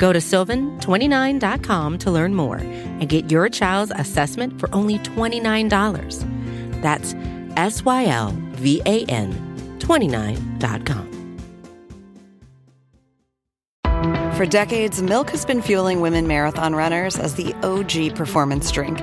Go to sylvan29.com to learn more and get your child's assessment for only $29. That's S Y L V A N 29.com. For decades, Milk has been fueling women marathon runners as the OG performance drink.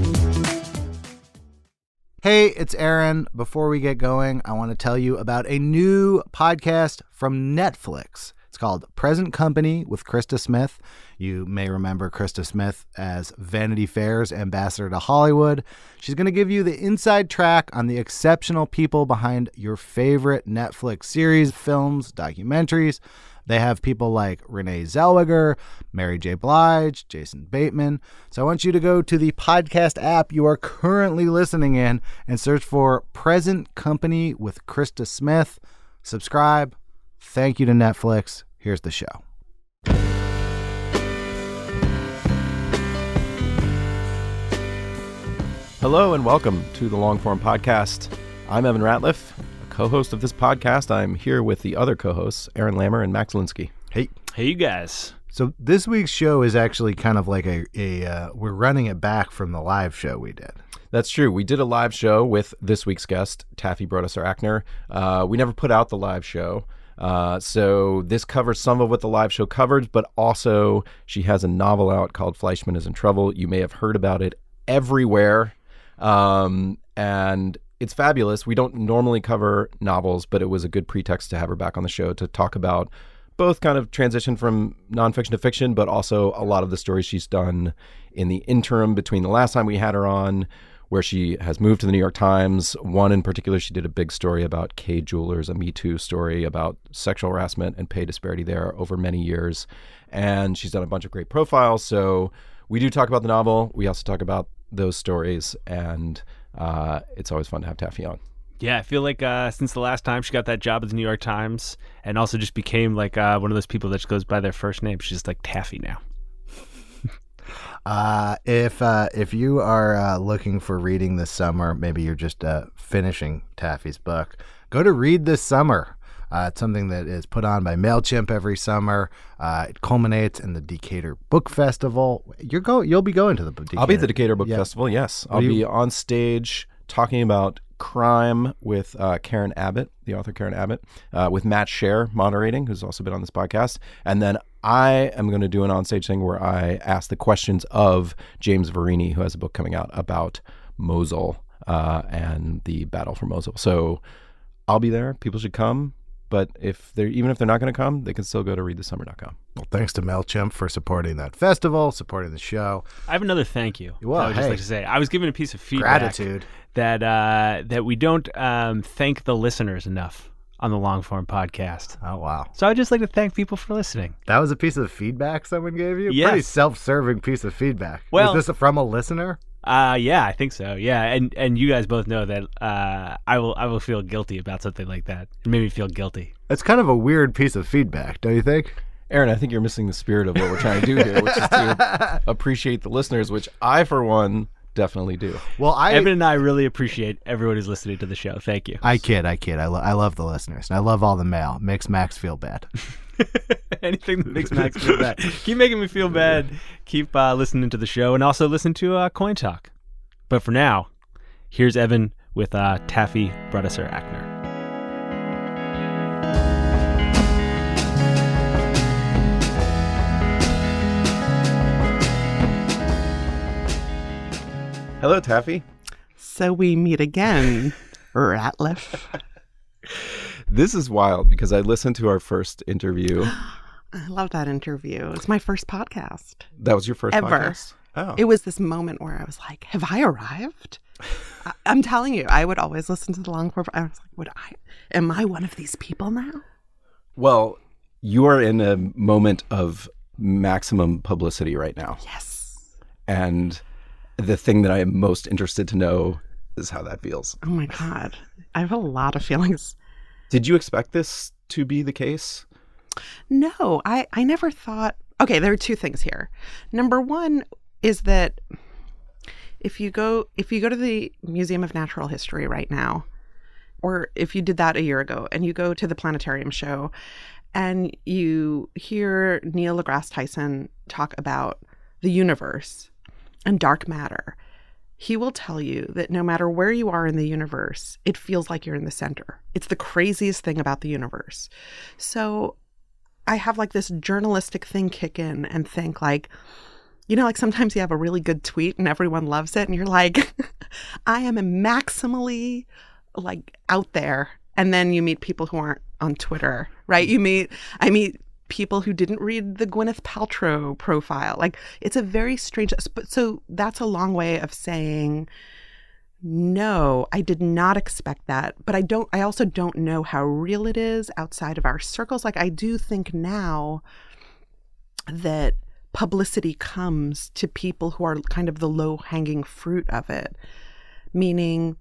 Hey, it's Aaron. Before we get going, I want to tell you about a new podcast from Netflix. It's called Present Company with Krista Smith. You may remember Krista Smith as Vanity Fair's ambassador to Hollywood. She's going to give you the inside track on the exceptional people behind your favorite Netflix series, films, documentaries. They have people like Renee Zellweger, Mary J. Blige, Jason Bateman. So I want you to go to the podcast app you are currently listening in and search for Present Company with Krista Smith. Subscribe. Thank you to Netflix. Here's the show. Hello and welcome to the Longform Podcast. I'm Evan Ratliff, a co-host of this podcast. I'm here with the other co-hosts, Aaron Lammer and Max Linsky. Hey. Hey, you guys. So this week's show is actually kind of like a, a uh, we're running it back from the live show we did. That's true. We did a live show with this week's guest, Taffy Brodesser Akner. Uh, we never put out the live show. Uh, so this covers some of what the live show covered, but also she has a novel out called Fleishman is in Trouble. You may have heard about it everywhere. Um, and it's fabulous. We don't normally cover novels, but it was a good pretext to have her back on the show to talk about both kind of transition from nonfiction to fiction, but also a lot of the stories she's done in the interim between the last time we had her on, where she has moved to the New York Times. One in particular, she did a big story about Kay Jewelers, a Me Too story about sexual harassment and pay disparity there over many years. And she's done a bunch of great profiles. So we do talk about the novel. We also talk about those stories, and uh, it's always fun to have Taffy on. Yeah, I feel like uh, since the last time she got that job at the New York Times, and also just became like uh, one of those people that just goes by their first name. She's just like Taffy now. Uh, if uh, if you are uh, looking for reading this summer, maybe you're just uh, finishing Taffy's book, go to Read This Summer. Uh, it's something that is put on by Mailchimp every summer. Uh, it culminates in the Decatur Book Festival. You're go, you'll be going to the. Decatur. I'll be at the Decatur Book. Festival. Yes, I'll you- be on stage talking about crime with uh, Karen Abbott, the author Karen Abbott, uh, with Matt Scher moderating, who's also been on this podcast, and then I am going to do an onstage thing where I ask the questions of James Verini, who has a book coming out about Mosul uh, and the battle for Mosul. So I'll be there. People should come. But if they're even if they're not going to come, they can still go to readthesummer.com. Well, thanks to Mailchimp for supporting that festival, supporting the show. I have another thank you. Well, I would just like to say I was given a piece of feedback Gratitude. that uh, that we don't um, thank the listeners enough on the long form podcast. Oh wow, So I'd just like to thank people for listening. that was a piece of feedback someone gave you. Yes. Pretty self-serving piece of feedback. Well- was this from a listener? Uh yeah, I think so. Yeah, and and you guys both know that uh, I will I will feel guilty about something like that. It made me feel guilty. It's kind of a weird piece of feedback, don't you think? Aaron, I think you're missing the spirit of what we're trying to do here, which is to appreciate the listeners, which I, for one, definitely do. Well, I Evan and I really appreciate everyone who's listening to the show. Thank you. I kid, I kid. I, lo- I love the listeners, and I love all the mail. Makes Max feel bad. Anything that makes Max feel bad. Keep making me feel bad. Keep uh, listening to the show and also listen to uh, Coin Talk. But for now, here's Evan with uh, Taffy Brodesser Akner. Hello, Taffy. So we meet again, Ratliff. This is wild because I listened to our first interview. I love that interview. It's my first podcast. That was your first Ever. podcast? Oh. It was this moment where I was like, "Have I arrived?" I- I'm telling you, I would always listen to the long form. I was like, "Would I? Am I one of these people now?" well, you are in a moment of maximum publicity right now. Yes. And the thing that I am most interested to know is how that feels. Oh my god, I have a lot of feelings. Did you expect this to be the case? No, I, I never thought. Okay, there are two things here. Number one is that if you go if you go to the Museum of Natural History right now, or if you did that a year ago, and you go to the planetarium show, and you hear Neil deGrasse Tyson talk about the universe and dark matter, he will tell you that no matter where you are in the universe, it feels like you're in the center. It's the craziest thing about the universe. So I have like this journalistic thing kick in and think like, you know, like sometimes you have a really good tweet and everyone loves it, and you're like, I am maximally like out there. And then you meet people who aren't on Twitter, right? You meet, I meet people who didn't read the Gwyneth Paltrow profile. Like it's a very strange, so that's a long way of saying, no, I did not expect that. But I don't, I also don't know how real it is outside of our circles. Like, I do think now that publicity comes to people who are kind of the low hanging fruit of it. Meaning,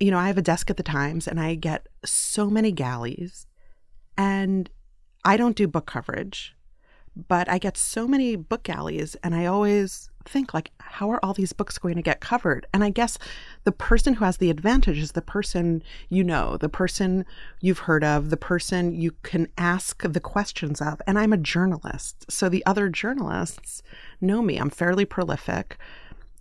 you know, I have a desk at the Times and I get so many galleys, and I don't do book coverage, but I get so many book galleys, and I always think like how are all these books going to get covered? And i guess the person who has the advantage is the person you know the person you've heard of the person you can ask the questions of. And i'm a journalist so the other journalists know me. I'm fairly prolific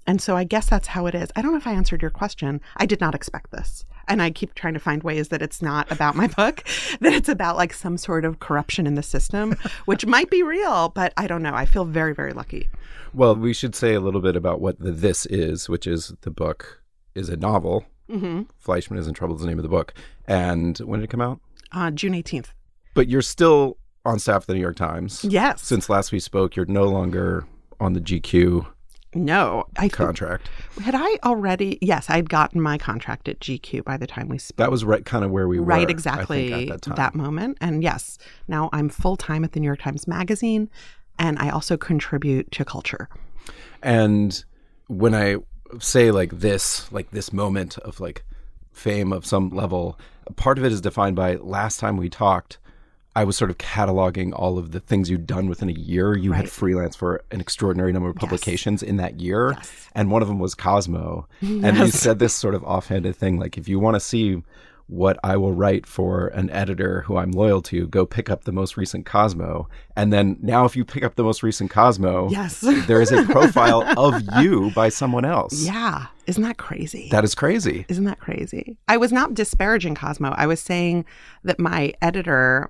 and so i guess that's how it is i don't know if i answered your question i did not expect this and i keep trying to find ways that it's not about my book that it's about like some sort of corruption in the system which might be real but i don't know i feel very very lucky Well, we should say a little bit about what the This is, which is the book is a novel. mm-hmm. Fleishman is in Trouble is the name of the book. And when did it come out? uh, june 18th But you're still on staff at the New York Times. yes Since last we spoke, you're no longer on the GQ no i contract. had i already yes i'd gotten my contract at gq by the time we spoke That was right kind of where we were. right exactly think, at that time. moment and yes now i'm full-time at the new york times magazine and i also contribute to culture And when I say like this, like this moment of like fame of some level, part of it is defined by last time we talked, I was sort of cataloging all of the things you'd done within a year. You had Right. freelance for an extraordinary number of publications in that year. Yes. And one of them was Cosmo. And you said this sort of offhanded thing like, if you want to see what I will write for an editor who I'm loyal to, go pick up the most recent Cosmo. And then now, if you pick up the most recent Cosmo, yes there is a profile of you by someone else. yeah isn't that crazy That is crazy. Isn't that crazy? I was not disparaging Cosmo. I was saying that my editor,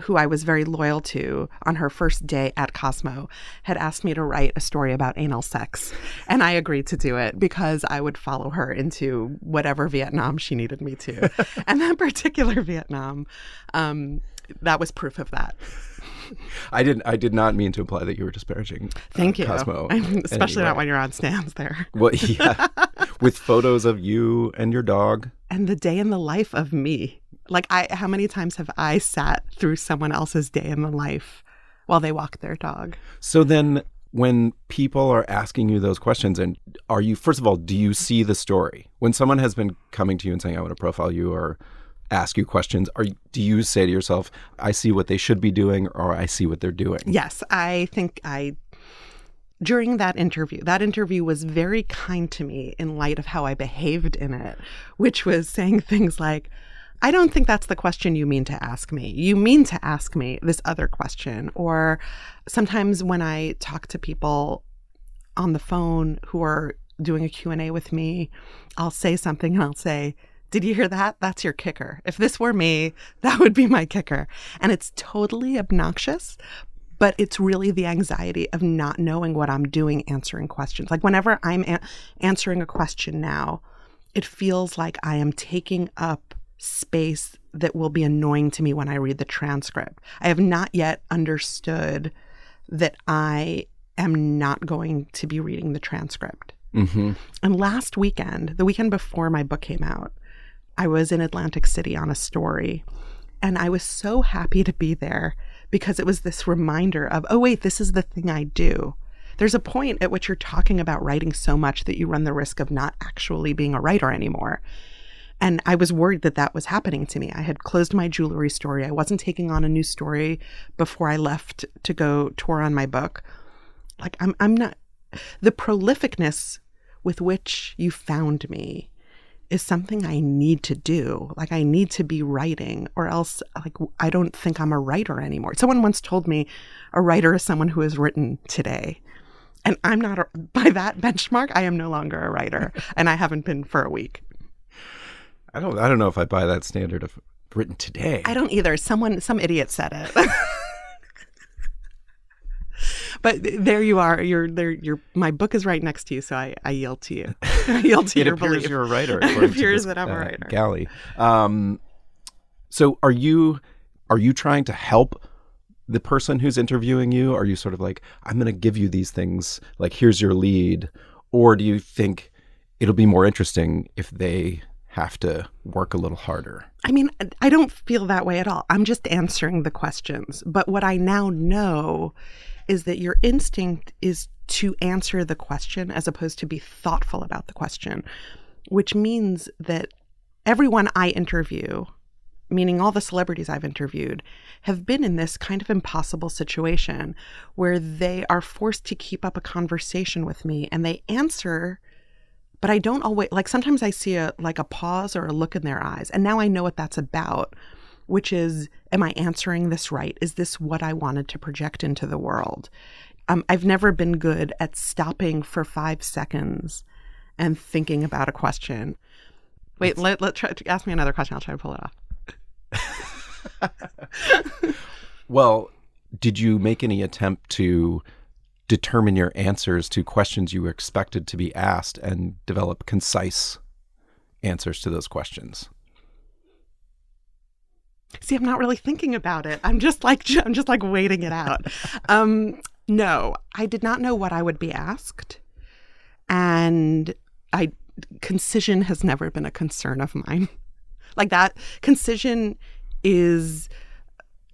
who I was very loyal to on her first day at Cosmo, had asked me to write a story about anal sex. And I agreed to do it because I would follow her into whatever Vietnam she needed me to. and that particular Vietnam, um, that was proof of that. I didn't. I did not mean to imply that you were disparaging. uh, Thank you. Cosmo. in Especially any not when you're on stands there. Well, yeah, with photos of you and your dog. and the day in the life of me. Like I how many times have I sat through someone else's day in the life while they walk their dog? So then, when people are asking you those questions, and are you first of all, do you see the story when someone has been coming to you and saying, "I want to profile you," or ask you questions? Are do you say to yourself, "I see what they should be doing," or "I see what they're doing"? Yes, I think I during that interview, that interview was very kind to me in light of how I behaved in it, which was saying things like, I don't think that's the question you mean to ask me. You mean to ask me this other question. Or sometimes when I talk to people on the phone who are doing a Q&A with me, I'll say something and I'll say, did you hear that? That's your kicker. If this were me, that would be my kicker. And it's totally obnoxious, but it's really the anxiety of not knowing what I'm doing answering questions. Like whenever I'm a- answering a question now, it feels like I am taking up space that will be annoying to me when I read the transcript. I have not yet understood that I am not going to be reading the transcript. Mm-hmm. And last weekend, the weekend before my book came out, I was in Atlantic City on a story. And I was so happy to be there because it was this reminder of, oh, wait, this is the thing I do. There's a point at which you're talking about writing so much that you run the risk of not actually being a writer anymore. And I was worried that that was happening to me. I had closed my jewelry story. I wasn't taking on a new story before I left to go tour on my book. Like I'm I'm not the prolificness with which you found me is something I need to do. Like I need to be writing or else like I don't think I'm a writer anymore. Someone once told me a writer is someone who has written today. And I'm not a, by that benchmark I am no longer a writer and I haven't been for a week. I don't. I don't know if I buy that standard of written today. I don't either. Someone, some idiot said it. but there you are. You're there. You're. My book is right next to you, so I, I yield to you. I yield to it your appears belief. you're a writer. It appears this, that I'm a uh, writer. Galley. Um, so are you? Are you trying to help the person who's interviewing you? Are you sort of like, I'm going to give you these things. Like, here's your lead, or do you think it'll be more interesting if they have to work a little harder? I mean, I don't feel that way at all. I'm just answering the questions. But what I now know is that your instinct is to answer the question as opposed to be thoughtful about the question, which means that everyone I interview, meaning all the celebrities I've interviewed, have been in this kind of impossible situation where they are forced to keep up a conversation with me and they answer but I don't always like sometimes I see a like a pause or a look in their eyes and now I know what that's about which is am I answering this right? Is this what I wanted to project into the world? Um, I've never been good at stopping for five seconds and thinking about a question. Wait let, let try to ask me another question. I'll try to pull it off. Well, did you make any attempt to determine your answers to questions you expected to be asked and develop concise answers to those questions? See, I'm not really thinking about it. I'm just like I'm just like waiting it out. um, no, I did not know what I would be asked, and I concision has never been a concern of mine. Like that, concision is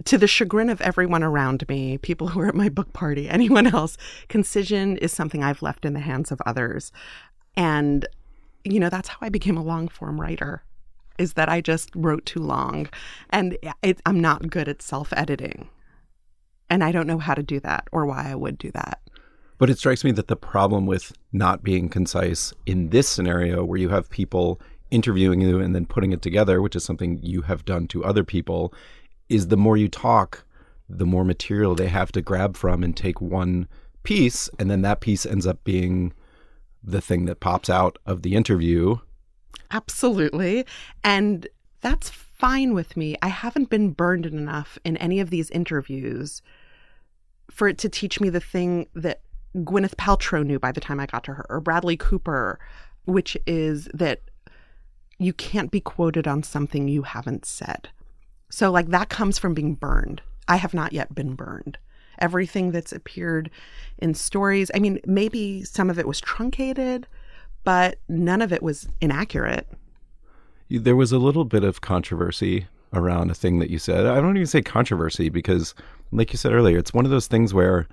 to the chagrin of everyone around me, people who are at my book party, anyone else. Concision is something I've left in the hands of others, and you know that's how I became a long form writer is that I just wrote too long and it, I'm not good at self editing. And I don't know how to do that or why I would do that. But it strikes me that the problem with not being concise in this scenario, where you have people interviewing you and then putting it together, which is something you have done to other people, is the more you talk, the more material they have to grab from and take one piece. And then that piece ends up being the thing that pops out of the interview. Absolutely. And that's fine with me. I haven't been burned enough in any of these interviews for it to teach me the thing that Gwyneth Paltrow knew by the time I got to her, or Bradley Cooper, which is that you can't be quoted on something you haven't said. So, like, that comes from being burned. I have not yet been burned. Everything that's appeared in stories, I mean, maybe some of it was truncated, but none of it was inaccurate. There was a little bit of controversy around a thing that you said. I don't even say controversy because, like you said earlier, it's one of those things where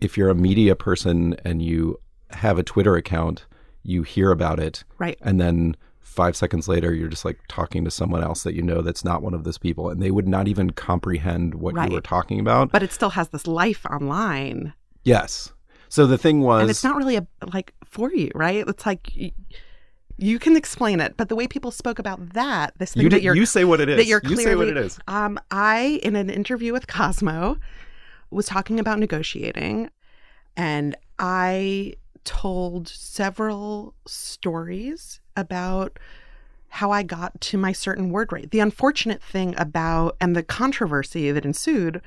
if you're a media person and you have a Twitter account, you hear about it. Right. And then five seconds later, you're just like talking to someone else that you know that's not one of those people. And they would not even comprehend what Right. you were talking about. But it still has this life online. yes. So the thing was. and it's not really a, like for you, right? It's like you can explain it, but the way people spoke about that, this thing you, that you're you say what it is. that you're you say what it is. Um, I in an interview with Cosmo was talking about negotiating, and I told several stories about how I got to my certain word rate. The unfortunate thing about and the controversy that ensued,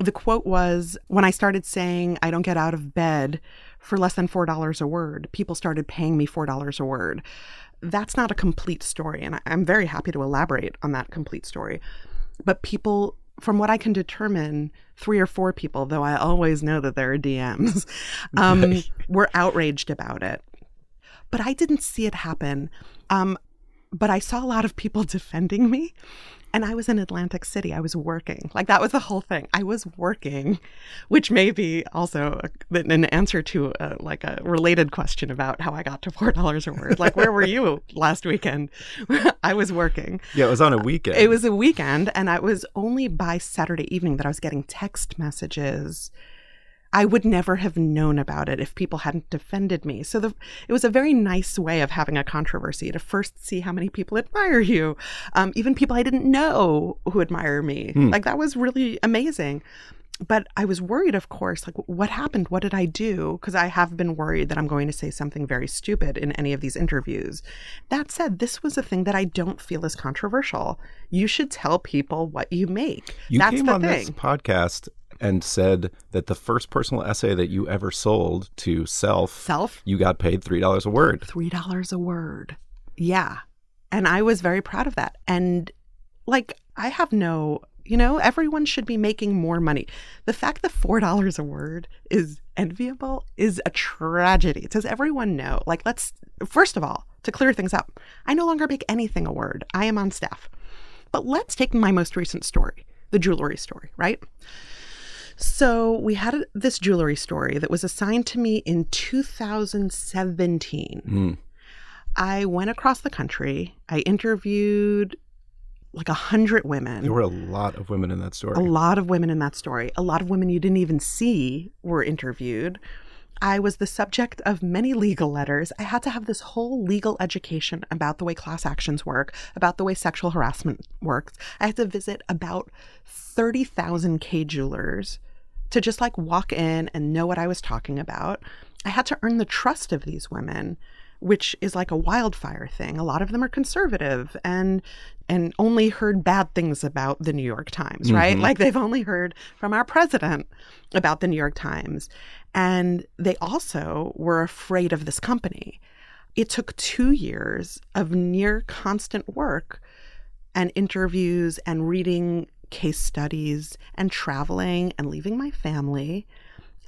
the quote was when I started saying I don't get out of bed for less than $4 a word, people started paying me $4 a word. that's not a complete story. And I'm very happy to elaborate on that complete story. But people, from what I can determine, three or four people, though I always know that there are DMs, um, were outraged about it. But I didn't see it happen. Um, but I saw a lot of people defending me. And I was in Atlantic City. I was working. Like that was the whole thing. I was working, which may be also a, an answer to a, like a related question about how I got to four dollars a word. Like where were you last weekend? I was working. Yeah, it was on a weekend. It was a weekend, and I was only by Saturday evening that I was getting text messages I would never have known about it if people hadn't defended me. So the, it was a very nice way of having a controversy to first see how many people admire you, um, even people I didn't know who admire me. Hmm. Like that was really amazing. But I was worried, of course, like what happened? What did I do? Because I have been worried that I'm going to say something very stupid in any of these interviews. That said, this was a thing that I don't feel is controversial. You should tell people what you make. You That's came the on thing. this podcast and said that the first personal essay that you ever sold to self, self, you got paid three dollars a word. Three dollars a word. Yeah. And I was very proud of that. And like I have no you know, everyone should be making more money. The fact that $4 a word is enviable is a tragedy. Does everyone know? Like, let's, first of all, to clear things up, I no longer make anything a word. I am on staff. But let's take my most recent story, the jewelry story, right? So we had this jewelry story that was assigned to me in 2017. Mm. I went across the country. I interviewed like a hundred women. There were a lot of women in that story. A lot of women in that story. A lot of women you didn't even see were interviewed. I was the subject of many legal letters. I had to have this whole legal education about the way class actions work, about the way sexual harassment works. I had to visit about 30,000 Kay jewelers to just like walk in and know what I was talking about. I had to earn the trust of these women, which is like a wildfire thing. A lot of them are conservative and and only heard bad things about the New York Times, right? Mm-hmm. Like they've only heard from our president about the New York Times. And they also were afraid of this company. It took 2 years of near constant work and interviews and reading case studies and traveling and leaving my family.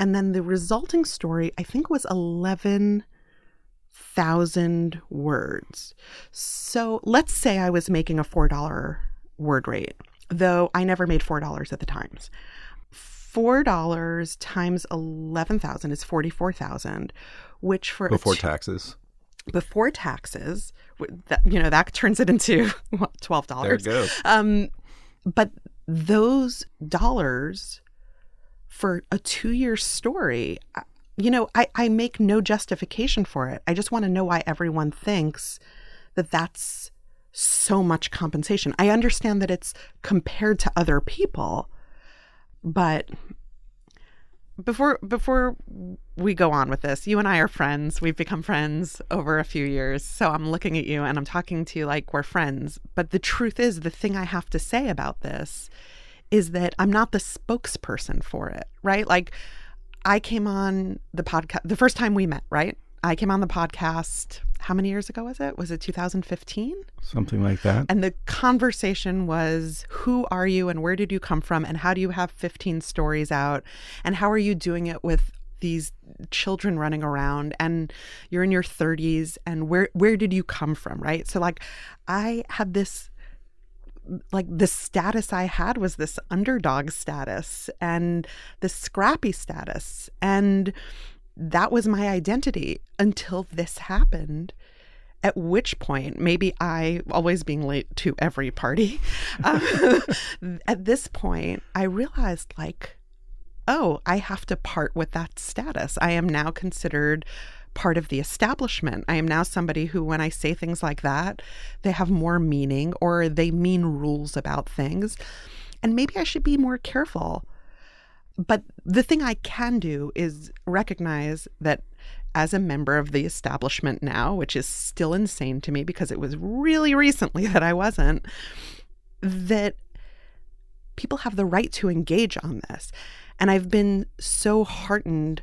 And then the resulting story, I think, was 11,000 words. So let's say I was making a $4 word rate, though I never made $4 at the Times. $4 times 11,000 is 44,000, which for before t- taxes. Before taxes, that, you know, that turns it into what, $12. There it goes. Um, but those dollars for a two year story, you know, I, I make no justification for it. I just want to know why everyone thinks that that's so much compensation. I understand that it's compared to other people, but before before we go on with this, you and I are friends. We've become friends over a few years. So I'm looking at you and I'm talking to you like we're friends. But the truth is, the thing I have to say about this is that I'm not the spokesperson for it, right? Like I came on the podcast the first time we met, right? I came on the podcast how many years ago was it? Was it 2015? Something like that. And the conversation was who are you and where did you come from and how do you have 15 stories out and how are you doing it with these children running around and you're in your 30s and where where did you come from, right? So like I had this like the status I had was this underdog status and this scrappy status and that was my identity until this happened. At which point, maybe I, always being late to every party, uh, at this point, I realized like, oh, I have to part with that status. I am now considered part of the establishment. I am now somebody who, when I say things like that, they have more meaning or they mean rules about things. And maybe I should be more careful but the thing I can do is recognize that as a member of the establishment now, which is still insane to me because it was really recently that I wasn't, that people have the right to engage on this. And I've been so heartened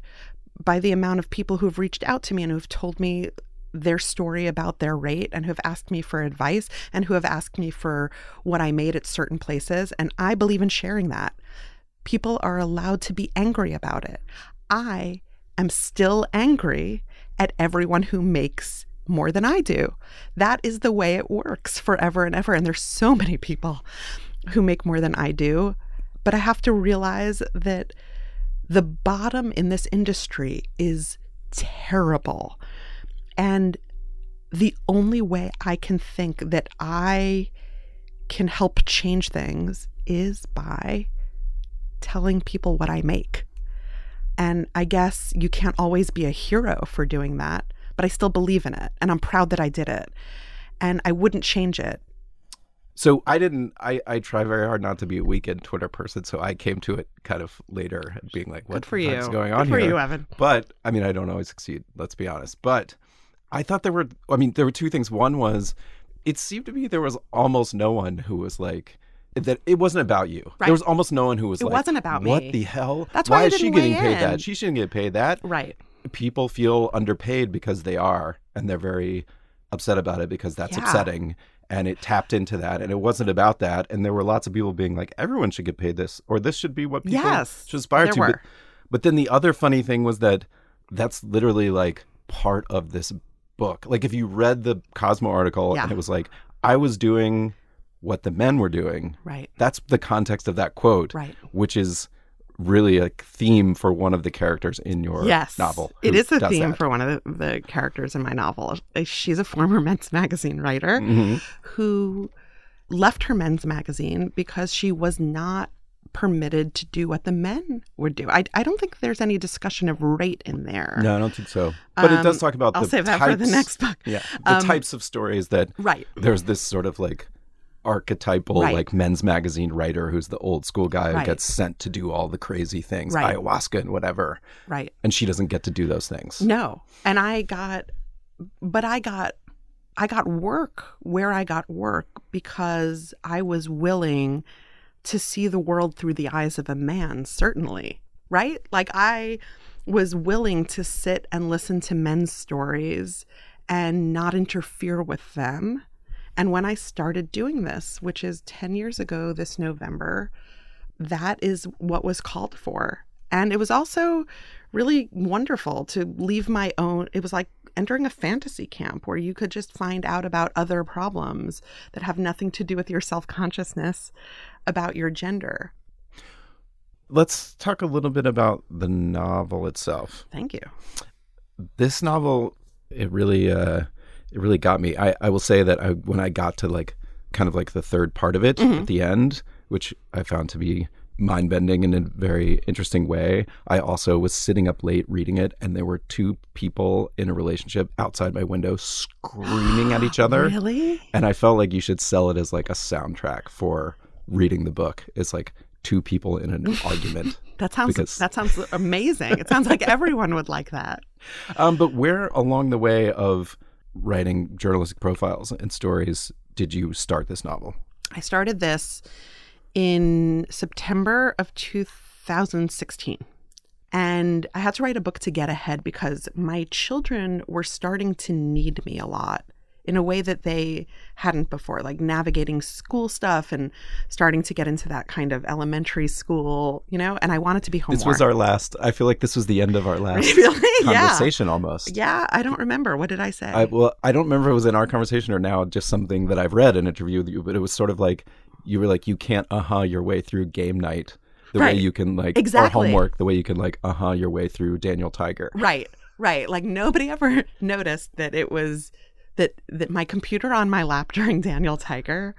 by the amount of people who've reached out to me and who've told me their story about their rate and who have asked me for advice and who have asked me for what I made at certain places. And I believe in sharing that. People are allowed to be angry about it. I am still angry at everyone who makes more than I do. That is the way it works forever and ever. And there's so many people who make more than I do. But I have to realize that the bottom in this industry is terrible. And the only way I can think that I can help change things is by telling people what I make. And I guess you can't always be a hero for doing that, but I still believe in it and I'm proud that I did it. And I wouldn't change it. So I didn't. I, I try very hard not to be a weekend Twitter person. So I came to it kind of later, being like, "What Good for the you. fuck's going Good on for here?" you, Evan. But I mean, I don't always succeed. Let's be honest. But I thought there were. I mean, there were two things. One was, it seemed to me there was almost no one who was like that. It wasn't about you. Right. There was almost no one who was It like, wasn't about What me. What the hell? That's why I is she didn't getting paid in. that? She shouldn't get paid that. Right. People feel underpaid because they are, and they're very upset about it because that's Yeah. upsetting. And it tapped into that, and it wasn't about that. And there were lots of people being like, "Everyone should get paid this, or this should be what people Yes, should aspire to." But, but then the other funny thing was that that's literally like part of this book. Like if you read the Cosmo article, Yeah. and it was like, "I was doing what the men were doing." Right. That's the context of that quote, Right. which is really a theme for one of the characters in your yes. novel. It is a theme that. for one of the, the characters in my novel. She's a former men's magazine writer Mhm. who left her men's magazine because she was not permitted to do what the men would do. I, I don't think there's any discussion of rate in there. No, I don't think so. But it does Um, talk about I'll the save that types, for the next book. Yeah, the Um, types of stories that Right. there's this sort of like archetypal Right. like men's magazine writer who's the old school guy Right. who gets sent to do all the crazy things, Right. ayahuasca and whatever, Right. and she doesn't get to do those things. No. And I got but I got I got work where I got work because I was willing to see the world through the eyes of a man, certainly. Right? Like I was willing to sit and listen to men's stories and not interfere with them. And when I started doing this, which is 10 years ago this November, that is what was called for. And it was also really wonderful to leave my own, it was like entering a fantasy camp where you could just find out about other problems that have nothing to do with your self consciousness about your gender. Let's talk a little bit about the novel itself. Thank you. This novel, it really, uh, it really got me. I, I will say that I, when I got to like kind of like the third part of it Mm-hmm. at the end, which I found to be mind bending in a very interesting way. I also was sitting up late reading it, and there were two people in a relationship outside my window screaming at each other. Really? And I felt like you should sell it as like a soundtrack for reading the book. It's like two people in an argument. That sounds Because- that sounds amazing. It sounds like everyone would like that. Um, but where along the way of writing journalistic profiles and stories did you start this novel? I started this in September of 2016. And I had to write a book to get ahead because my children were starting to need me a lot in a way that they hadn't before, like navigating school stuff and starting to get into that kind of elementary school, you know, and I wanted to be home This more. was our last. I feel like this was the end of our last Really? Yeah. conversation almost. Yeah, I don't remember. What did I say? I, well, I don't remember if it was in our conversation or now just something that I've read in an interview with you, but it was sort of like you were like you can't uh huh your way through game night the way you can like Exactly. or homework the way you can like uh huh your way through Daniel Tiger. Right, right. Like nobody ever noticed that it was that that my computer on my lap during Daniel Tiger.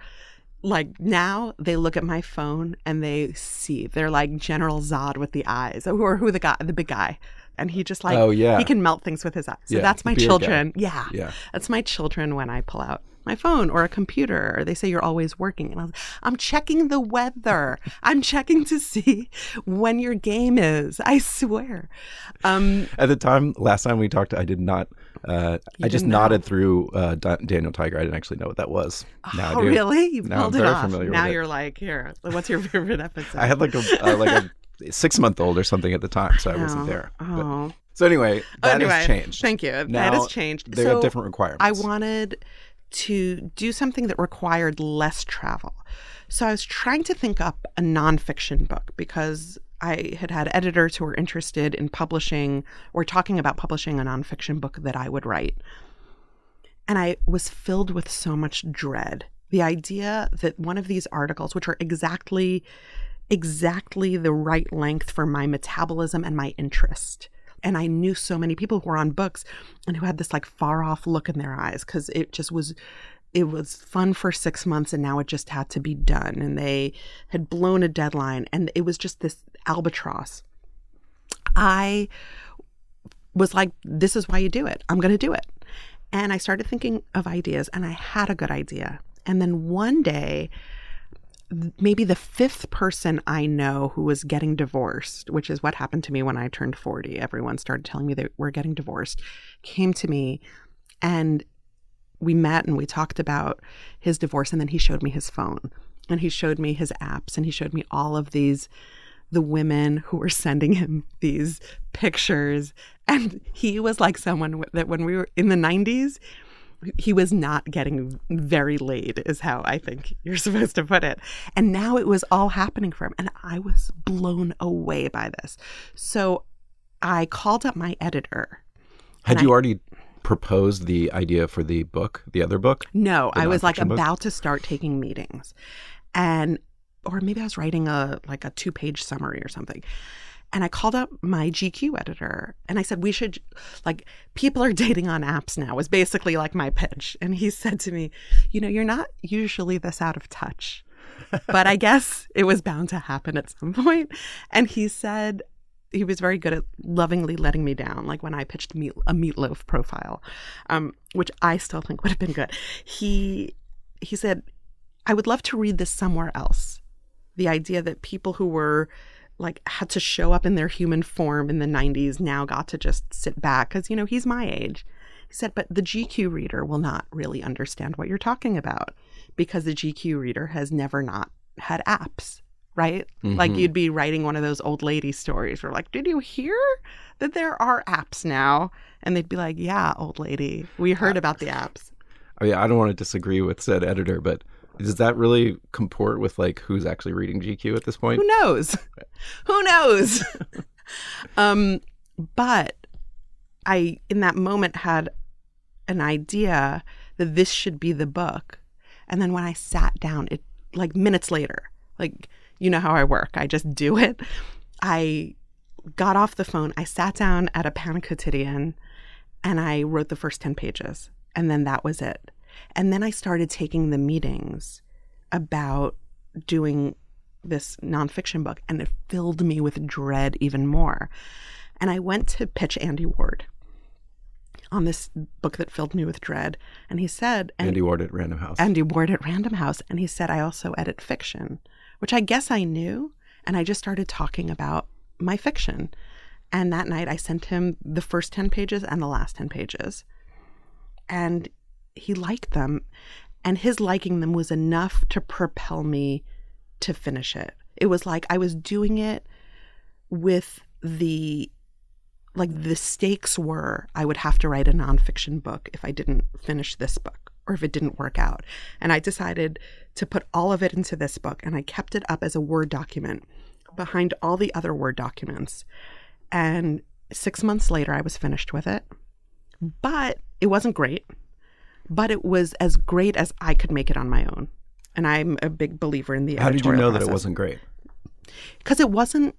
Like now they look at my phone and they see they're like General Zod with the eyes, or who the guy, the big guy, and he just like Oh, yeah. he can melt things with his eyes. So Yeah, that's my beard guy. children. Yeah, Yeah. that's my children when I pull out my phone or a computer or they say you're always working and I was, I'm checking the weather. I'm checking to see when your game is. I swear. Um At the time, last time we talked, I did not. Uh, I just know? nodded through uh, Da- Daniel Tiger. I didn't actually know what that was. Now oh, I do. really? You've Now I'm pulled it off. now it. you're like, here, what's your favorite episode? I had like a uh, like a six month old or something at the time, so I wasn't Oh, there. But Oh, So anyway, that anyway, has changed. Thank you. that has changed. They so have different requirements. I wanted to do something that required less travel. So I was trying to think up a nonfiction book because I had had editors who were interested in publishing or talking about publishing a nonfiction book that I would write. And I was filled with so much dread. The idea that one of these articles, which are exactly exactly the right length for my metabolism and my interest. And I knew so many people who were on books and who had this like far off look in their eyes because it just was it was fun for six months and now it just had to be done. And they had blown a deadline and it was just this albatross. I was like, this is why you do it. I'm going to do it. And I started thinking of ideas and I had a good idea. And then one day, maybe the fifth person I know who was getting divorced, which is what happened to me when I turned 40. Everyone started telling me they were getting divorced, came to me and we met and we talked about his divorce. And then he showed me his phone and he showed me his apps and he showed me all of these the women who were sending him these pictures and he was like someone that when we were in the 90s he was not getting very laid is how i think you're supposed to put it and now it was all happening for him and i was blown away by this so i called up my editor Had you I- already proposed the idea for the book, the other book? No, I was like book? about to start taking meetings. And or maybe I was writing a like a two-page summary or something. And I called up my GQ editor and I said we should like people are dating on apps now was basically like my pitch. And he said to me, "You know, you're not usually this out of touch." but I guess it was bound to happen at some point. And he said he was very good at lovingly letting me down, like when I pitched meat, a meatloaf profile, um, which I still think would have been good. He he said, "I would love to read this somewhere else." The idea that people who were like had to show up in their human form in the 90s now got to just sit back because you know he's my age. He said but the gq reader will not really understand what you're talking about because the gq reader has never not had apps right? Like Mhm. you'd be writing one of those old lady stories where like did you hear that there are apps now? And they'd be like yeah old lady we heard about the apps. I mean, I don't want to disagree with said editor, but does that really comport with like who's actually reading GQ at this point? Who knows? Who knows? um, but I, in that moment, had an idea that this should be the book. And then when I sat down, it like minutes later, like, you know how I work, I just do it. I got off the phone, I sat down at a Pain Quotidien and I wrote the first 10 pages. And then that was it. And then I started taking the meetings about doing this nonfiction book, and it filled me with dread even more. And I went to pitch Andy Ward on this book that filled me with dread. And he said, and Andy Ward at Random House. Andy Ward at Random House. And he said, I also edit fiction, which I guess I knew. And I just started talking about my fiction. And that night I sent him the first 10 pages and the last 10 pages. And he liked them. And his liking them was enough to propel me to finish it. It was like I was doing it with the like the stakes were I would have to write a nonfiction book if I didn't finish this book or if it didn't work out. And I decided to put all of it into this book and I kept it up as a Word document behind all the other Word documents. And six months later, I was finished with it. Hmm. But it wasn't great, but it was as great as I could make it on my own. And I'm a big believer in the How did you know that it wasn't great? because it wasn't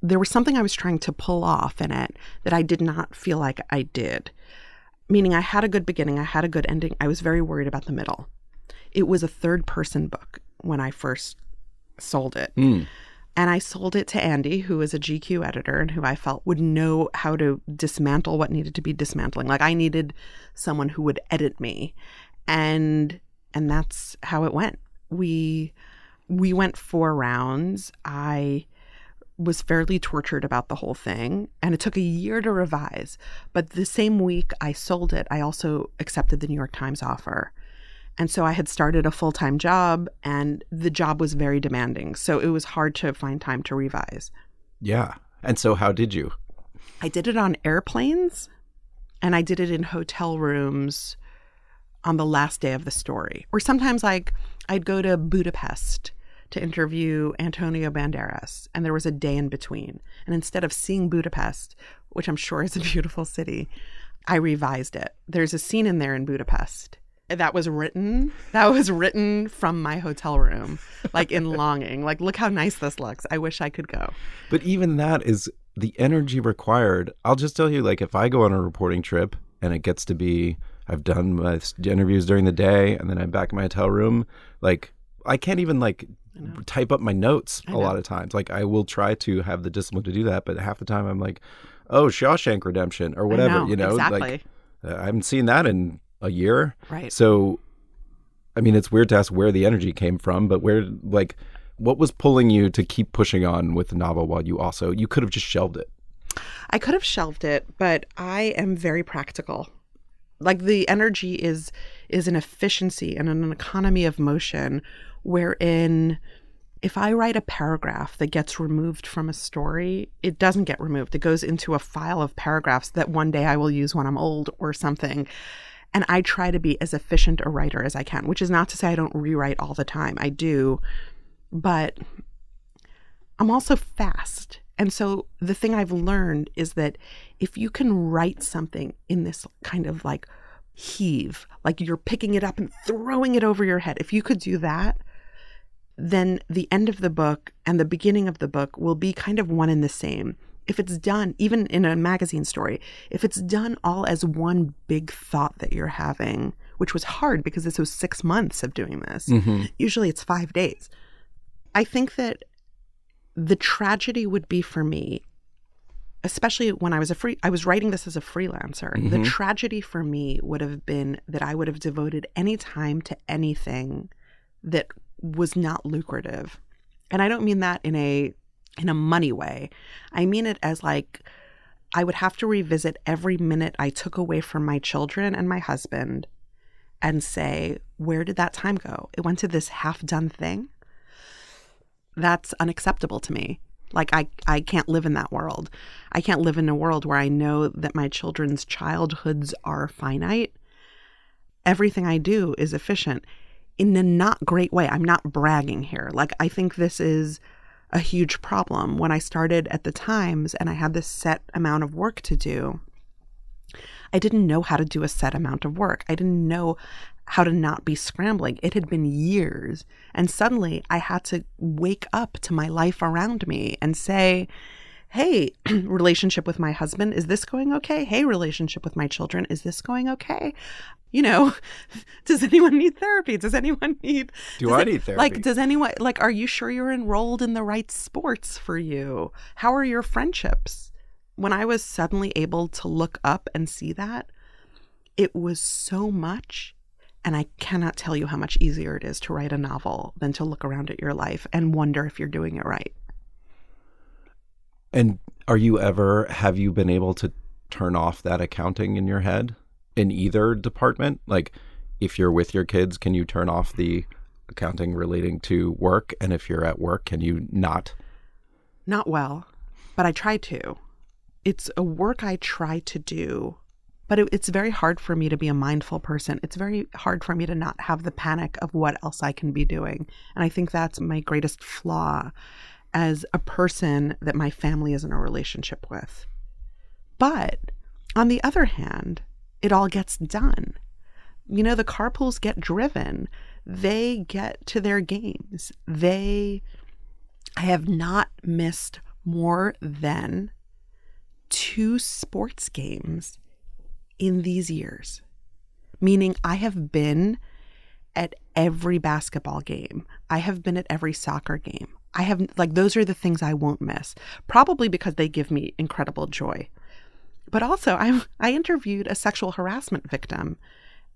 there was something i was trying to pull off in it that i did not feel like i did meaning i had a good beginning i had a good ending i was very worried about the middle it was a third person book when i first sold it Mm. And i sold it to andy who is a gq editor and who i felt would know how to dismantle what needed to be dismantling. Like i needed someone who would edit me. And and that's how it went. We we went four rounds. I was fairly tortured about the whole thing and it took a year to revise. But the same week i sold it i also accepted the new york times offer and so i had started a full-time job and the job was very demanding so it was hard to find time to revise Yeah. And so how did you? I did it on airplanes and I did it in hotel rooms on the last day of the story. Or sometimes like I'd go to Budapest to interview Antonio Banderas and there was a day in between. And instead of seeing Budapest, which I'm sure is a beautiful city, I revised it. There's a scene in there in Budapest that was written that was written from my hotel room like in longing like look how nice this looks i wish i could go But even that is the energy required. I'll just tell you, like, if I go on a reporting trip and it gets to be, I've done my interviews during the day and then I'm back in my hotel room, like, I can't even, like, type up my notes a lot of times. Like, I will try to have the discipline to do that, but half the time I'm like, oh, Shawshank Redemption or whatever, know, you know? exactly. Like, uh, I haven't seen that in a year. Right. So, I mean, it's weird to ask where the energy came from, but where, like, what was pulling you to keep pushing on with the novel while you also, you could have just shelved it. I could have shelved it, but I am very practical. Like the energy is is an efficiency and an economy of motion wherein if I write a paragraph that gets removed from a story, it doesn't get removed. It goes into a file of paragraphs that one day I will use when I'm old or something. And I try to be as efficient a writer as I can, which is not to say I don't rewrite all the time. I do. But I'm also fast. And so the thing I've learned is that if you can write something in this kind of like heave, like you're picking it up and throwing it over your head, if you could do that, then the end of the book and the beginning of the book will be kind of one and the same. If it's done, even in a magazine story, if it's done all as one big thought that you're having, which was hard because this was six months of doing this, mm-hmm. usually it's five days. I think that the tragedy would be for me especially when I was a free I was writing this as a freelancer. The mm-hmm. tragedy for me would have been that I would have devoted any time to anything that was not lucrative. And I don't mean that in a in a money way. I mean it as like I would have to revisit every minute I took away from my children and my husband and say, where did that time go? It went to this half done thing that's unacceptable to me. Like I I can't live in that world. I can't live in a world where I know that my children's childhoods are finite. Everything I do is efficient in a not great way. I'm not bragging here. Like I think this is a huge problem. When I started at the Times and I had this set amount of work to do, I didn't know how to do a set amount of work. I didn't know how to not be scrambling. It had been years. And suddenly I had to wake up to my life around me and say, Hey, relationship with my husband, is this going okay? Hey, relationship with my children, is this going okay? You know, does anyone need therapy? Does anyone need Do I it- need therapy? Like, does anyone like are you sure you're enrolled in the right sports for you? How are your friendships? When I was suddenly able to look up and see that, it was so much and I cannot tell you how much easier it is to write a novel than to look around at your life and wonder if you're doing it right. And are you ever, have you been able to turn off that accounting in your head in either department? Like, if you're with your kids, can you turn off the accounting relating to work? And if you're at work, can you not? Not well, but I try to. It's a work I try to do, but it, it's very hard for me to be a mindful person. It's very hard for me to not have the panic of what else I can be doing. And I think that's my greatest flaw as a person that my family is in a relationship with. But on the other hand, it all gets done. You know, the carpools get driven, they get to their games. They, I have not missed more than two sports games in these years, meaning I have been at every basketball game. I have been at every soccer game. I have, like, those are the things I won't miss, probably because they give me incredible joy. But also, I, I interviewed a sexual harassment victim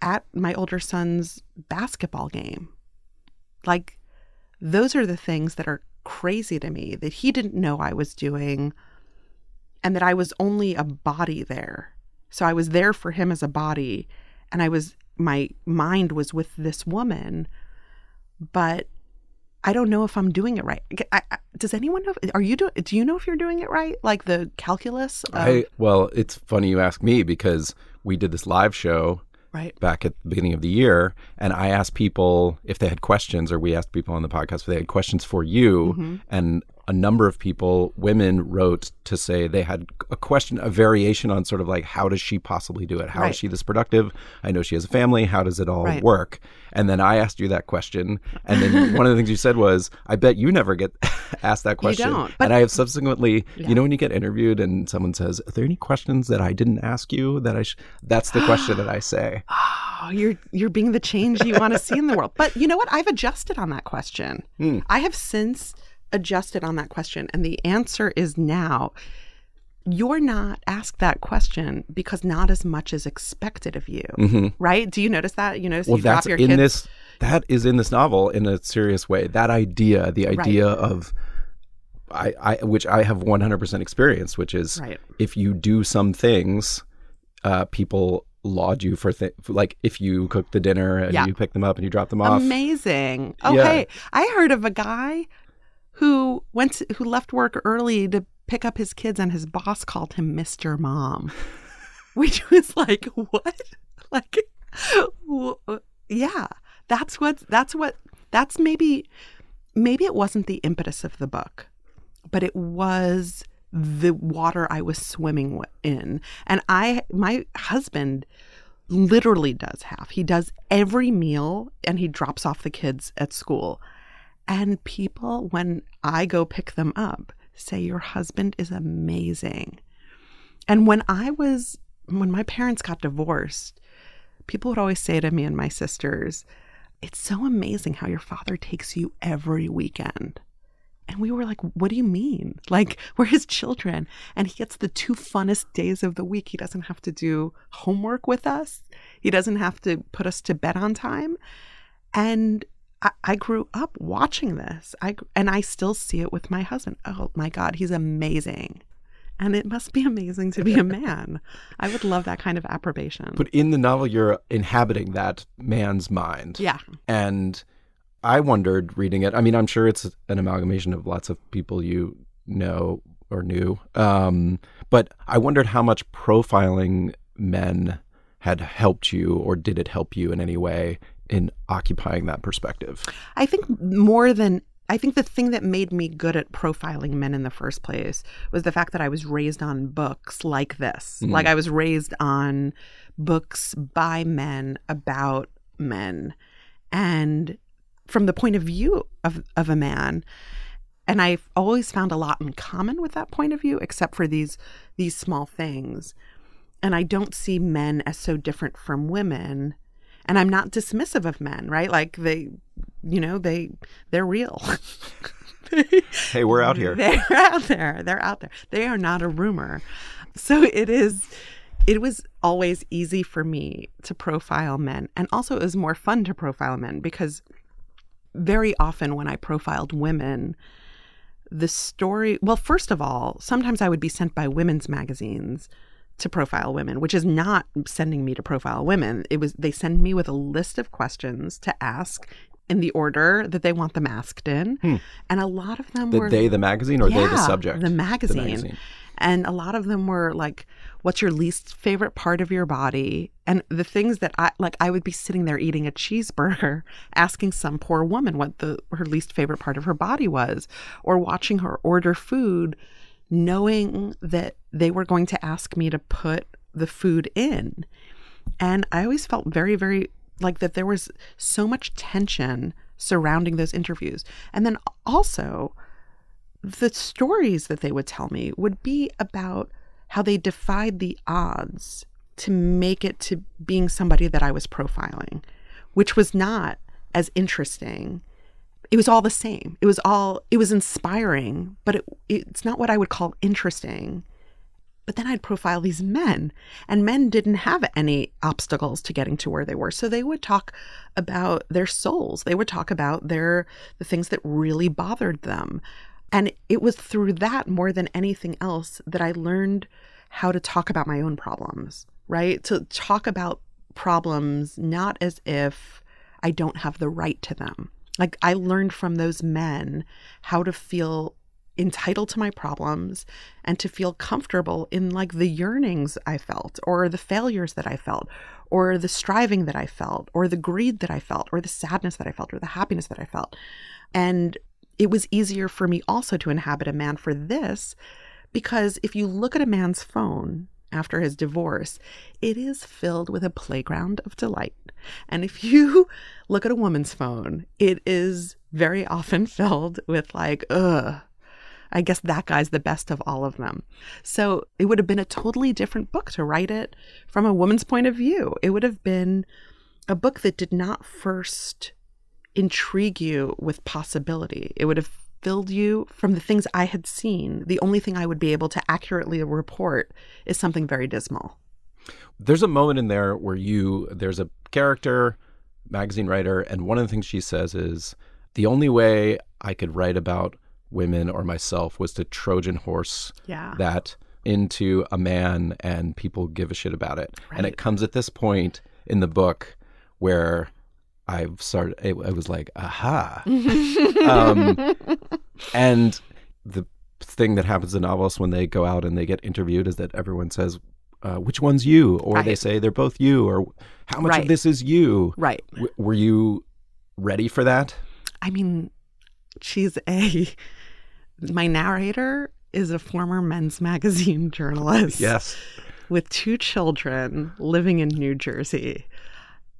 at my older son's basketball game. Like, those are the things that are crazy to me that he didn't know I was doing and that I was only a body there. So I was there for him as a body and I was my mind was with this woman but I don't know if I'm doing it right. I, I, does anyone know? Are you doing? Do you know if you're doing it right? Like the calculus. Of, I well, it's funny you ask me because we did this live show right. back at the beginning of the year, and I asked people if they had questions, or we asked people on the podcast if they had questions for you, Mm-hmm. and a number of people, women, wrote to say they had a question, a variation on sort of like how does she possibly do it? How is Right. she this productive? I know she has a family. How does it all Right. work? And then I asked you that question, and then one of the things you said was, "I bet you never get asked that question." You don't, and I have subsequently, Yeah. you know, when you get interviewed and someone says, "Are there any questions that I didn't ask you that I?" Sh-? That's the question that I say. Oh, you're you're being the change you want to see in the world. But you know what? I've adjusted on that question. Hmm. I have since adjusted on that question, and the answer is now. You're not asked that question because not as much is expected of you, right? Do you notice that? You notice Mm-hmm. Well, you drop that's your in kids. this. That is in this novel in a serious way. That idea, the idea of, I, I, which I have 100% experience, which is Right. if you do some things, uh, people laud you for th- like if you cook the dinner and Yeah. you pick them up and you drop them off. Amazing. Okay. Yeah. I heard of a guy who went to, who left work early to pick up his kids, and his boss called him Mister Mom, which was like what? Like, yeah, that's what that's what that's maybe maybe it wasn't the impetus of the book, but it was the water I was swimming in, and I my husband literally does half. He does every meal and he drops off the kids at school. And people, when I go pick them up, say, Your husband is amazing. And when I was, when my parents got divorced, people would always say to me and my sisters, It's so amazing how your father takes you every weekend. And we were like, What do you mean? Like, we're his children. And he gets the two funnest days of the week. He doesn't have to do homework with us, he doesn't have to put us to bed on time. And I, I grew up watching this. I and I still see it with my husband. Oh my God, he's amazing. And it must be amazing to be a man. I would love that kind of approbation. But in the novel, you're inhabiting that man's mind. yeah. And I wondered reading it. I mean, I'm sure it's an amalgamation of lots of people you know or knew. Um, but I wondered how much profiling men had helped you, or did it help you in any way in occupying that perspective? I think more than I think the thing that made me good at profiling men in the first place was the fact that I was raised on books like this. Mm-hmm. Like I was raised on books by men about men. And from the point of view of, of a man, and I've always found a lot in common with that point of view, except for these these small things. And I don't see men as so different from women. And I'm not dismissive of men, right? Like they, you know, they they're real. Hey, we're out here. They're out there. They're out there. They are not a rumor. So it is it was always easy for me to profile men. And also it was more fun to profile men because very often when I profiled women, the story well, first of all, sometimes I would be sent by women's magazines to profile women, which is not sending me to profile women. It was they send me with a list of questions to ask in the order that they want them asked in. Hmm. And a lot of them The, were they, the magazine, or they, the subject? The magazine. magazine. And a lot of them were like, what's your least favorite part of your body? And the things that I like, I would be sitting there eating a cheeseburger, asking some poor woman what the her least favorite part of her body was, or watching her order food, knowing that they were going to ask me to put the food in. And I always felt very, very like that there was so much tension surrounding those interviews. And then also, the stories that they would tell me would be about how they defied the odds to make it to being somebody that I was profiling, which was not as interesting. It was all the same. It was all, it was inspiring, but it, it's not what I would call interesting. But then I'd profile these men, and men didn't have any obstacles to getting to where they were. So they would talk about their souls. They would talk about their the things that really bothered them. And it was through that more than anything else that I learned how to talk about my own problems, right? To talk about problems not as if I don't have the right to them. Like I learned from those men how to feel entitled to my problems and to feel comfortable in like the yearnings I felt or the failures that I felt or the striving that I felt or the greed that I felt or the sadness that I felt or the happiness that I felt. And it was easier for me also to inhabit a man for this because if you look at a man's phone after his divorce, it is filled with a playground of delight. And if you look at a woman's phone, it is very often filled with like, ugh, I guess that guy's the best of all of them. So it would have been a totally different book to write it from a woman's point of view. It would have been a book that did not first intrigue you with possibility. It would have filled you from the things I had seen. The only thing I would be able to accurately report is something very dismal. There's a moment in there where you, there's a character, magazine writer, and one of the things she says is the only way I could write about women or myself was to Trojan horse Yeah. that into a man and people give a shit about it. And it comes at this point in the book where I've started, it, it was like, aha. um, and the thing that happens to novelists when they go out and they get interviewed is that everyone says, uh, which one's you? Or they say they're both you, or how much of this is you? right. W- were you ready for that? I mean, she's a. My narrator is a former men's magazine journalist. Yes. with two children living in New Jersey.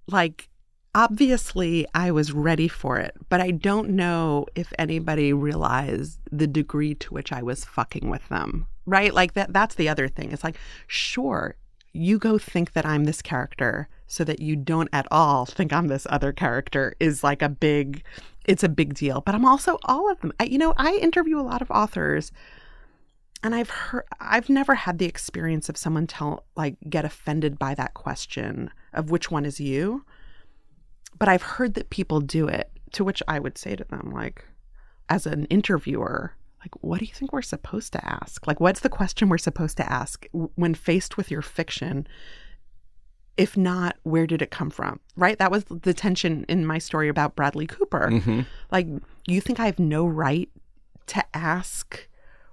Like, obviously, I was ready for it, but I don't know if anybody realized the degree to which I was fucking with them. Right? Like that that's the other thing. It's like, sure, you go think that I'm this character so that you don't at all think I'm this other character is like a big it's a big deal. But I'm also all of them. I, you know, I interview a lot of authors and I've heard I've never had the experience of someone tell like get offended by that question of which one is you. But I've heard that people do it, to which I would say to them like as an interviewer, like what do you think we're supposed to ask? Like what's the question we're supposed to ask when faced with your fiction? If not, where did it come from? Right? That was the tension in my story about Bradley Cooper. hmm Like, you think I have no right to ask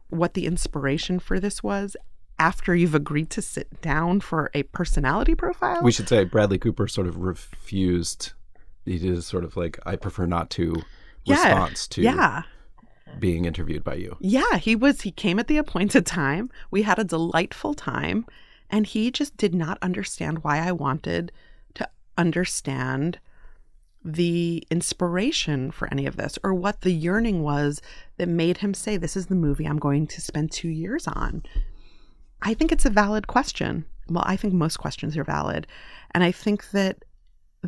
what the inspiration for this was after you've agreed to sit down for a personality profile? We should say Bradley Cooper sort of refused. He did sort of like, I prefer not to Yeah. response to yeah. being interviewed by you. Yeah, he was he came at the appointed time. We had a delightful time and he just did not understand why I wanted to understand the inspiration for any of this or what the yearning was that made him say this is the movie I'm going to spend 2 years on. I think it's a valid question. Well, I think most questions are valid. And I think that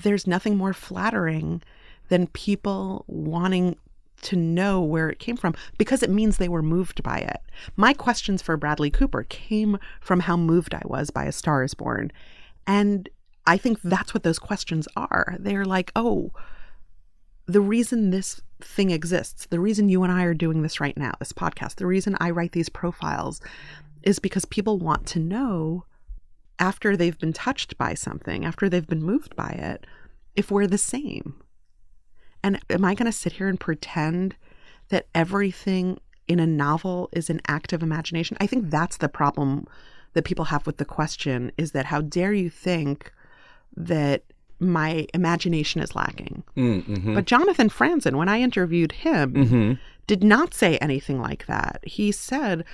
there's nothing more flattering than people wanting to know where it came from because it means they were moved by it. My questions for Bradley Cooper came from how moved I was by A Star is Born. And I think that's what those questions are. They're like, oh, the reason this thing exists, the reason you and I are doing this right now, this podcast, the reason I write these profiles is because people want to know after they've been touched by something, after they've been moved by it, if we're the same. And am I going to sit here and pretend that everything in a novel is an act of imagination? I think that's the problem that people have with the question is that how dare you think that my imagination is lacking? Mm-hmm. But Jonathan Franzen, when I interviewed him, hmm did not say anything like that. He said,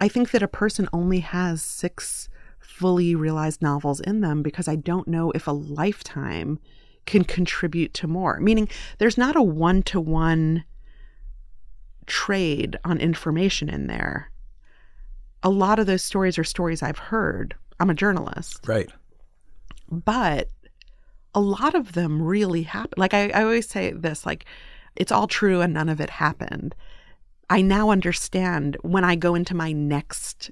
I think that a person only has six fully realized novels in them because I don't know if a lifetime can contribute to more. Meaning, there's not a one to one trade on information in there. A lot of those stories are stories I've heard. I'm a journalist Right. but a lot of them really happen. Like I, I always say this, like it's all true and none of it happened. I now understand when I go into my next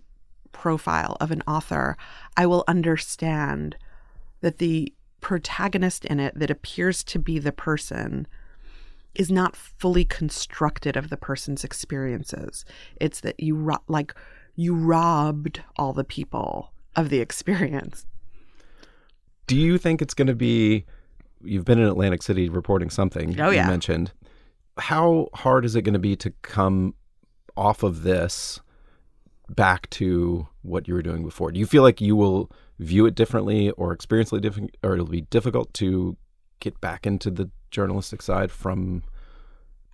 profile of an author, I will understand that the protagonist in it that appears to be the person is not fully constructed of the person's experiences. It's that you ro- like you robbed all the people of the experience. Do you think it's going to be you've been in Atlantic City reporting something. Oh, yeah. You mentioned. How hard is it going to be to come off of this back to what you were doing before? Do you feel like you will view it differently or experience it different, or it'll be difficult to get back into the journalistic side from,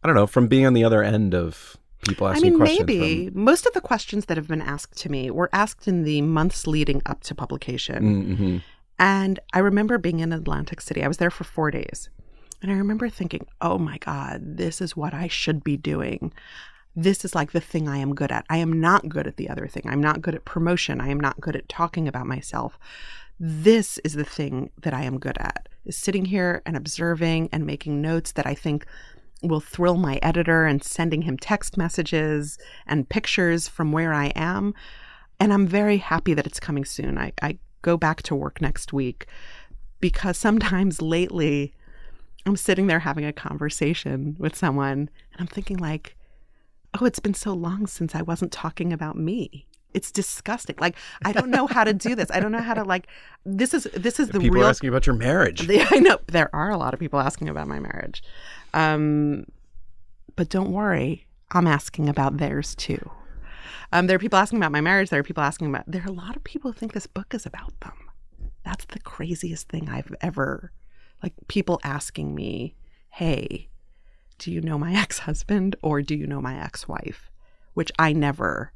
I don't know, from being on the other end of people asking I mean, questions? maybe most of the questions that have been asked to me were asked in the months leading up to publication. hmm And I remember being in Atlantic City. I was there for four days. And I remember thinking, oh my God, this is what I should be doing. This is like the thing I am good at. I am not good at the other thing. I'm not good at promotion. I am not good at talking about myself. This is the thing that I am good at is sitting here and observing and making notes that I think will thrill my editor and sending him text messages and pictures from where I am. And I'm very happy that it's coming soon. I, I go back to work next week because sometimes lately I'm sitting there having a conversation with someone and I'm thinking like, oh, it's been so long since I wasn't talking about me. It's disgusting. Like I don't know how to do this. I don't know how to like this is this is the People real are asking about your marriage. they, I know there are a lot of people asking about my marriage. Um, but don't worry, I'm asking about theirs too. Um, there are people asking about my marriage. There are people asking about. There are a lot of people who think this book is about them. That's the craziest thing I've ever. Like people asking me, "Hey, do you know my ex-husband or do you know my ex-wife?" Which I never,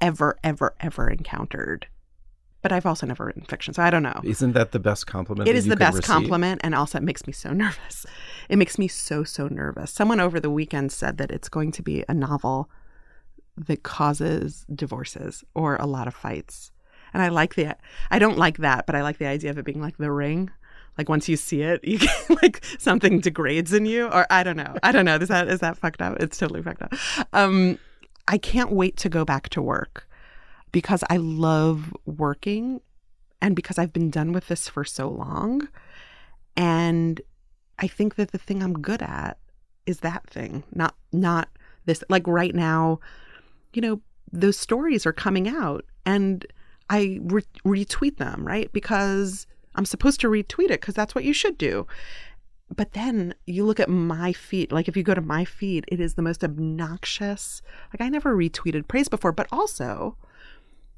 ever, ever, ever encountered. But I've also never written fiction, so I don't know. Isn't that the best compliment? It is the best receive? compliment, and also it makes me so nervous. It makes me so so nervous. Someone over the weekend said that it's going to be a novel that causes divorces or a lot of fights, and I like the. I don't like that, but I like the idea of it being like The Ring. Like once you see it, you get, like something degrades in you, or I don't know. I don't know. Is that is that fucked up? It's totally fucked up. Um, I can't wait to go back to work because I love working and because I've been done with this for so long. And I think that the thing I'm good at is that thing, not not this like right now, you know, those stories are coming out and I re- retweet them, right? Because I'm supposed to retweet it because that's what you should do. But then you look at my feed, like if you go to my feed, it is the most obnoxious. Like I never retweeted praise before, but also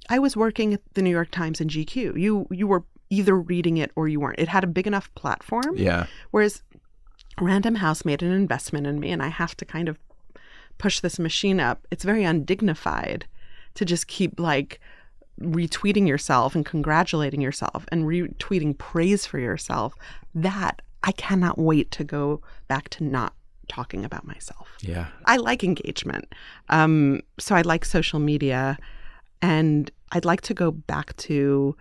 I was working at the New York Times and GQ. You you were either reading it or you weren't. It had a big enough platform. Yeah. Whereas Random House made an investment in me and I have to kind of push this machine up. It's very undignified to just keep like retweeting yourself and congratulating yourself and retweeting praise for yourself. That I cannot wait to go back to not talking about myself. Yeah. I like engagement. Um, so I like social media and I'd like to go back to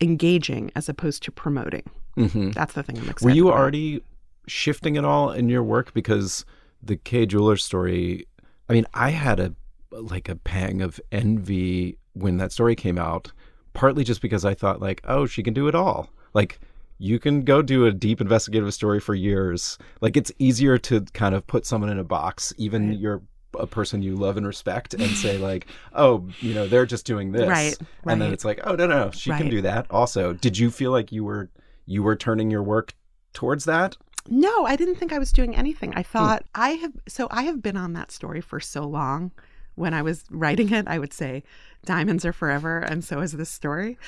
engaging as opposed to promoting. hmm That's the thing I'm excited Were you about. already shifting at all in your work because the Kay jeweler story? I mean, I had a like a pang of envy when that story came out, partly just because I thought like, oh, she can do it all. Like you can go do a deep investigative story for years. Like it's easier to kind of put someone in a box, even you're a person you love and respect, and say like, oh, you know, they're just doing this, Right, And then it's like, oh no, no, she can do that. Also, did you feel like you were you were turning your work towards that? No, I didn't think I was doing anything. I hmm. thought I have so I have been on that story for so long. When I was writing it, I would say diamonds are forever and so is this story.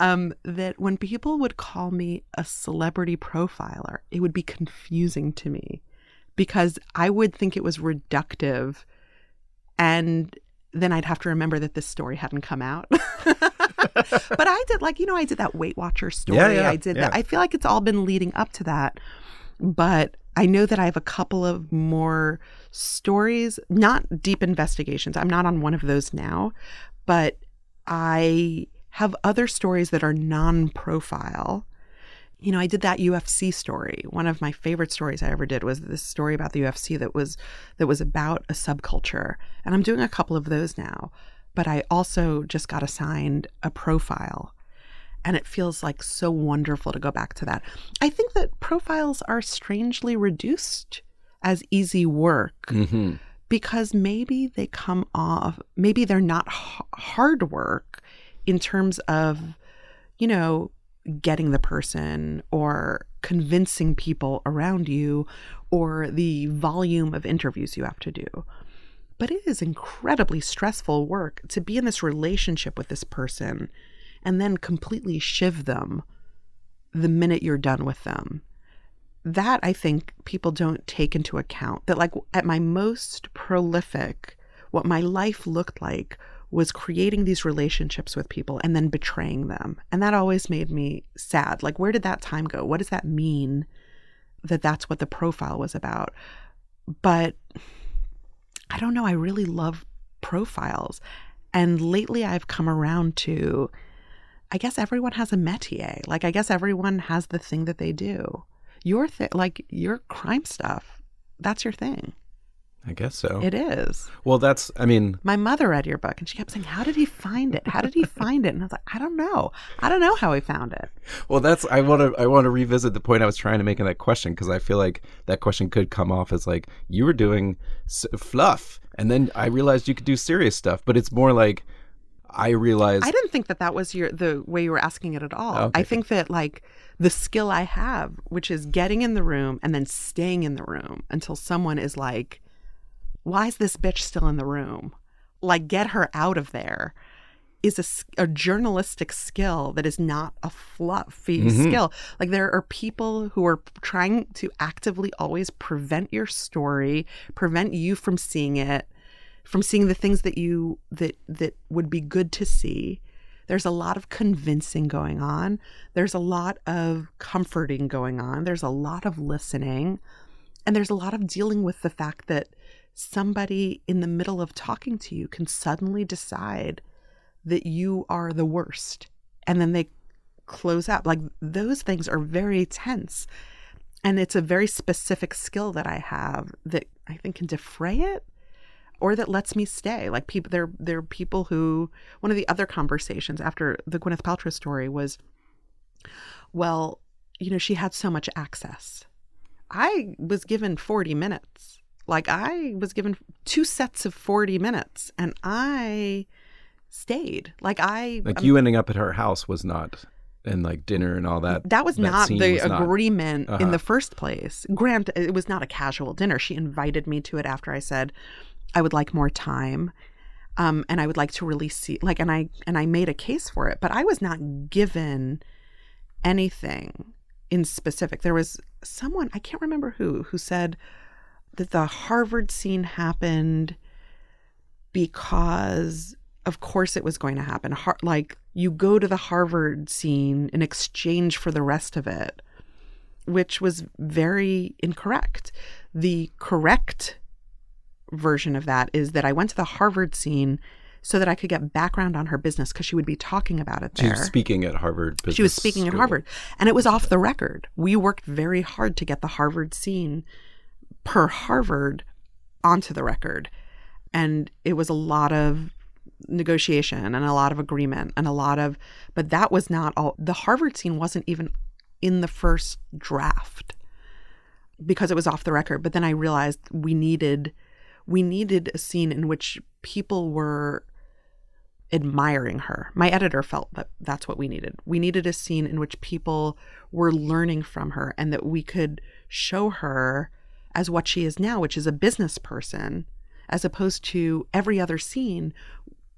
Um, that when people would call me a celebrity profiler, it would be confusing to me because I would think it was reductive and then I'd have to remember that this story hadn't come out. but I did like, you know, I did that Weight Watcher story. Yeah, yeah, I did yeah. that. I feel like it's all been leading up to that. But I know that I have a couple of more stories, not deep investigations. I'm not on one of those now, but I have other stories that are non profile. You know, I did that UFC story. One of my favorite stories I ever did was this story about the UFC that was that was about a subculture. And I'm doing a couple of those now. But I also just got assigned a profile and it feels like so wonderful to go back to that. I think that profiles are strangely reduced as easy work Mm-hmm. because maybe they come off, maybe they're not h- hard work in terms of, you know, getting the person or convincing people around you or the volume of interviews you have to do. But it is incredibly stressful work to be in this relationship with this person and then completely shiv them the minute you're done with them. That I think people don't take into account. That, like, at my most prolific, what my life looked like was creating these relationships with people and then betraying them. And that always made me sad. Like, where did that time go? What does that mean that that's what the profile was about? But I don't know. I really love profiles. And lately I've come around to, I guess everyone has a métier. Like, I guess everyone has the thing that they do. Your thing, like your crime stuff, that's your thing. I guess so. It is. Well, that's, I mean, My mother read your book and she kept saying, How did he find it? How did he find it? And I was like, I don't know. I don't know how he found it. well, that's, I want to, I want to revisit the point I was trying to make in that question because I feel like that question could come off as like, you were doing s- fluff. And then I realized you could do serious stuff, but it's more like, I realized. I didn't think that that was your the way you were asking it at all. Oh, okay. I think that like the skill I have, which is getting in the room and then staying in the room until someone is like, "Why is this bitch still in the room?" Like, get her out of there," there is a journalistic skill that is not a fluffy mm-hmm. skill. Like there are people who are trying to actively always prevent your story, prevent you from seeing it, from seeing the things that you that that would be good to see. There's a lot of convincing going on. There's a lot of comforting going on. There's a lot of listening. And there's a lot of dealing with the fact that somebody in the middle of talking to you can suddenly decide that you are the worst. And then they close up. Like those things are very tense. And it's a very specific skill that i have that i think can defray it or that lets me stay. Like people, there, there are people who. One of the other conversations after the Gwyneth Paltrow story was, well, you know, she had so much access. I was given forty minutes. Like I was given two sets of forty minutes, and I stayed. Like I, like um, you ending up at her house was not, and like dinner and all that. that was that not the was agreement in Uh-huh. the first place. Grant, it was not a casual dinner. She invited me to it after I said I would like more time. Um, and I would like to really see like and I and I made a case for it, but I was not given anything in specific. There was someone, I can't remember who, who said that the Harvard scene happened because of course it was going to happen. Har- like you go to the Harvard scene in exchange for the rest of it, which was very incorrect. The correct version of that is that I went to the Harvard scene so that I could get background on her business because she would be talking about it She there. was speaking at Harvard. She was Business speaking at Harvard, and it was off the record. We worked very hard to get the Harvard scene per Harvard onto the record, and it was a lot of negotiation and a lot of agreement and a lot of. But that was not all. The Harvard scene wasn't even in the first draft because it was off the record. But then I realized we needed we needed a scene in which people were admiring her. My editor felt that that's what we needed. We needed a scene in which people were learning from her and that we could show her as what she is now, which is a business person, as opposed to every other scene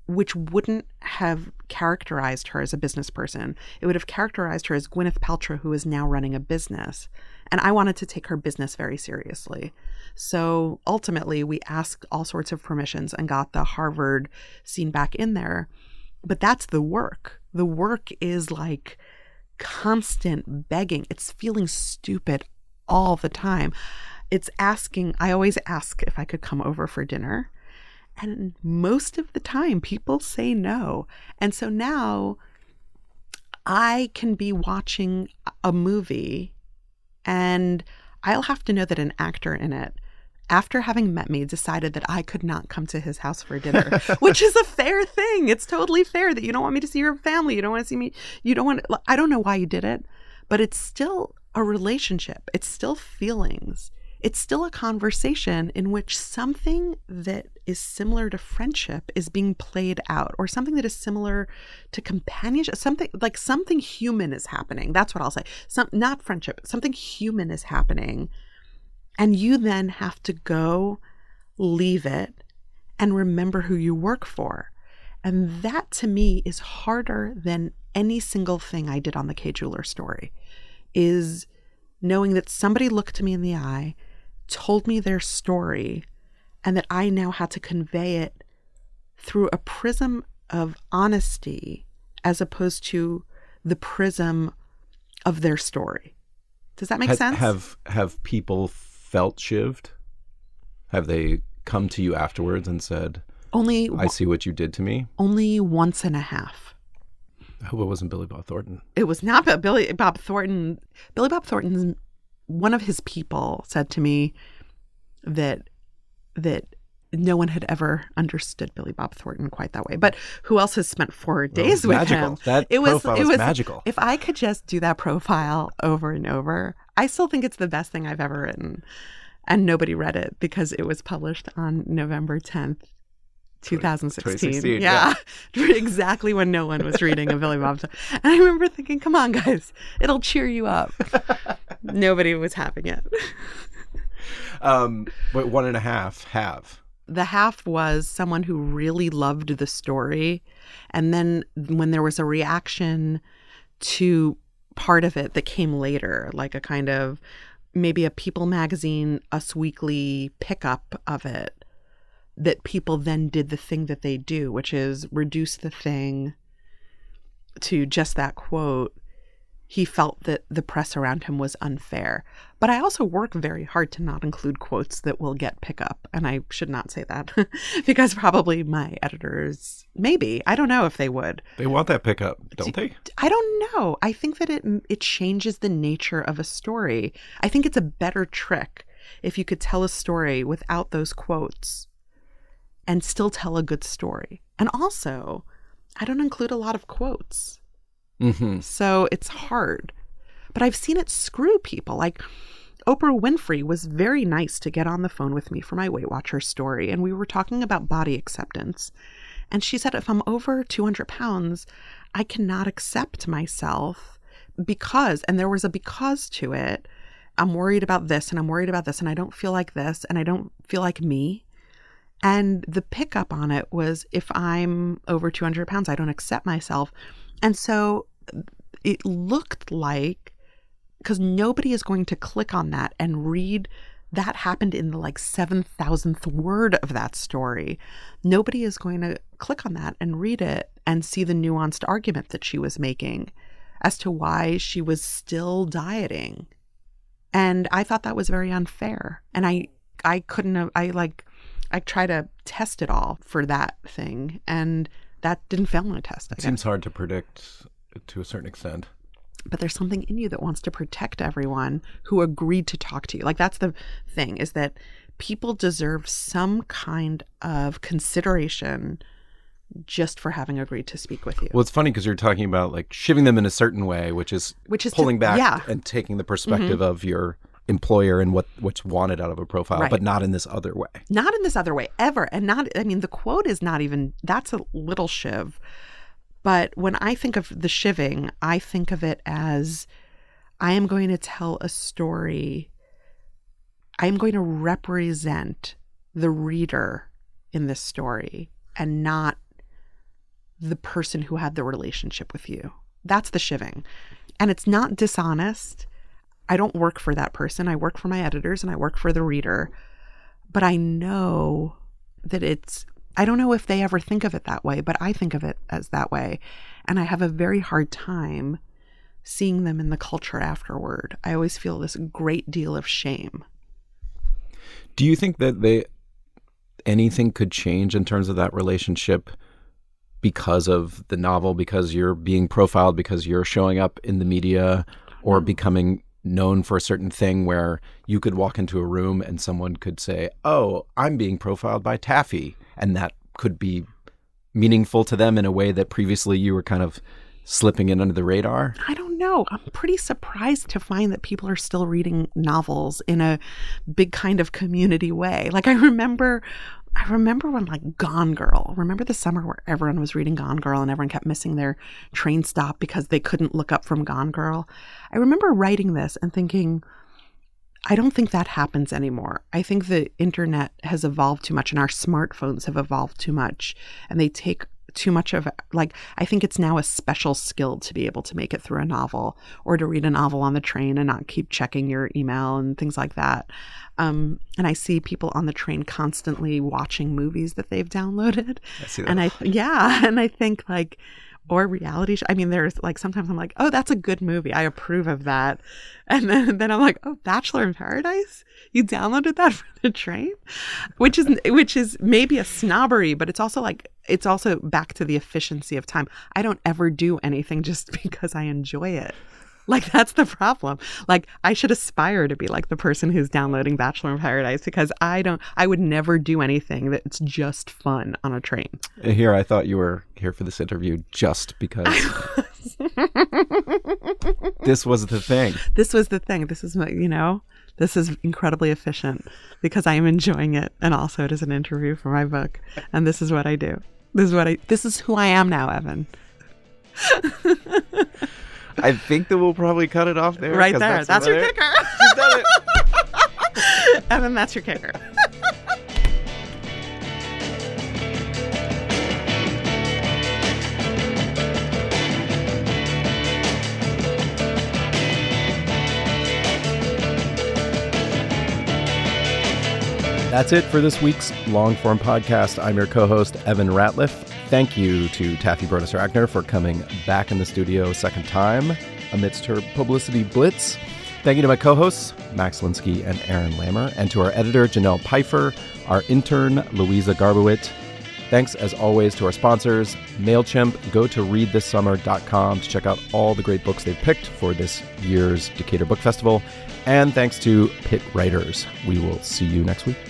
which wouldn't have characterized her as a business person. It would have characterized her as Gwyneth Paltrow, who is now running a business. And I wanted to take her business very seriously. So ultimately, we asked all sorts of permissions and got the Harvard scene back in there. But that's the work. The work is like constant begging, it's feeling stupid all the time. It's asking, I always ask if I could come over for dinner. And most of the time, people say no. And so now I can be watching a movie and I'll have to know that an actor in it, after having met me, decided that I could not come to his house for dinner, which is a fair thing. It's totally fair that you don't want me to see your family. You don't want to see me. You don't want, I don't know why you did it, but it's still a relationship. It's still feelings. It's still a conversation in which something that is similar to friendship is being played out or something that is similar to companionship something like something human is happening. That's what i'll say. Some not friendship something human is happening. And you then have to go leave it and remember who you work for. And that to me is harder than any single thing i did on the Kay jeweler story is knowing that somebody looked me in the eye told me their story and that I now had to convey it through a prism of honesty as opposed to the prism of their story. Does that make Has- sense? Have have people felt shivved? Have they come to you afterwards and said, only "I see what you did to me"? only once and a half. I hope it wasn't Billy Bob Thornton. It was not Bi- Billy Bob Thornton. Billy Bob Thornton's one of his people said to me that that no one had ever understood Billy Bob Thornton quite that way. But who else has spent four days with magical. him? That it was profile it was magical. If I could just do that profile over and over, I still think it's the best thing I've ever written. And nobody read it because it was published on November tenth. 2016. 2016, yeah. exactly when no one was reading a Billy Bob. And I remember thinking, come on, guys, it'll cheer you up. Nobody was having it. Um, but one and a half have. the half was someone who really loved the story and then when there was a reaction to part of it that came later like a kind of maybe a people magazine us weekly pickup of it that people then did the thing that they do which is reduce the thing to just that quote he felt that the press around him was unfair. But I also work very hard to not include quotes that will get pickup. And I should not say that because probably my editors, maybe, I don't know if they would. They want that pickup, don't they? I don't know. I think that it it changes the nature of a story. I think it's a better trick if you could tell a story without those quotes and still tell a good story. And also, I don't include a lot of quotes. Mm-hmm. So it's hard. But I've seen it screw people. Like Oprah Winfrey was very nice to get on the phone with me for my Weight Watcher story. And we were talking about body acceptance. And she said, if I'm over 200 pounds, I cannot accept myself because, and there was a because to it. I'm worried about this and I'm worried about this and I don't feel like this and I don't feel like me. And the pickup on it was if I'm over 200 pounds, I don't accept myself. And so it looked like, because nobody is going to click on that and read that happened in the like 7,000th word of that story. Nobody is going to click on that and read it and see the nuanced argument that she was making as to why she was still dieting. And I thought that was very unfair. And I I couldn't have I like I try to test it all for that thing and that didn't fail my test. I It guess. seems hard to predict to a certain extent. but there's something in you that wants to protect everyone who agreed to talk to you. Like that's the thing is that people deserve some kind of consideration just for having agreed to speak with you. Well, it's funny because you're talking about like shivving them in a certain way, which is Which is to- pulling back yeah. Mm-hmm. and taking the perspective of your employer and what what's wanted out of a profile, Right. but not in this other way. not in this other way ever. And not i mean the quote is not even that's a little shiv. But when i think of the shiving i think of it as i am going to tell a story. I am going to represent the reader in this story and not the person who had the relationship with you. That's the shiving. And it's not dishonest i don't work for that person i work for my editors and i work for the reader but I know that it's I don't know if they ever think of it that way, but I think of it as that way. And I have a very hard time seeing them in the culture afterward. I always feel this great deal of shame. Do you think that they anything could change in terms of that relationship because of the novel, because you're being profiled, because you're showing up in the media or um, becoming known for a certain thing where you could walk into a room and someone could say, "Oh, I'm being profiled by Taffy," and that could be meaningful to them in a way that previously you were kind of slipping in under the radar? I don't know. I'm pretty surprised to find that people are still reading novels in a big kind of community way. Like I remember I remember when like Gone Girl, remember the summer where everyone was reading Gone Girl and everyone kept missing their train stop because they couldn't look up from Gone Girl. I remember writing this and thinking I don't think that happens anymore. I think the internet has evolved too much and our smartphones have evolved too much and they take too much of like I think it's now a special skill to be able to make it through a novel or to read a novel on the train and not keep checking your email and things like that. Um, and I see people on the train constantly watching movies that they've downloaded. I see that. And I yeah, and I think like or reality show. I mean, there's like sometimes I'm like, oh, that's a good movie. I approve of that. And then, then I'm like, oh, Bachelor in Paradise. You downloaded that for the train, which is which is maybe a snobbery, but it's also like it's also back to the efficiency of time. I don't ever do anything just because I enjoy it. Like that's the problem. Like I should aspire to be like the person who's downloading Bachelor in Paradise because I don't I would never do anything that's just fun on a train. Uh, here, I thought you were here for this interview just because this was the thing. This was the thing. This is my, you know, this is incredibly efficient because I am enjoying it and also it is an interview for my book and this is what I do. This is what I this is who I am now, Evan. I think that we'll probably cut it off there. Right there. That's your kicker. She's done it. Evan, that's your kicker. That's it for this week's long form podcast. I'm your co host, Evan Ratliff. Thank you to Taffy Brodesser Akner for coming back in the studio a second time amidst her publicity blitz. Thank you to my co hosts, Max Linsky and Aaron Lammer, and to our editor, Janelle Pfeiffer, our intern, Louisa Garbowit. Thanks, as always, to our sponsors, MailChimp. Go to readthissummer.com to check out all the great books they've picked for this year's Decatur Book Festival. And thanks to Pitt Writers. We will see you next week.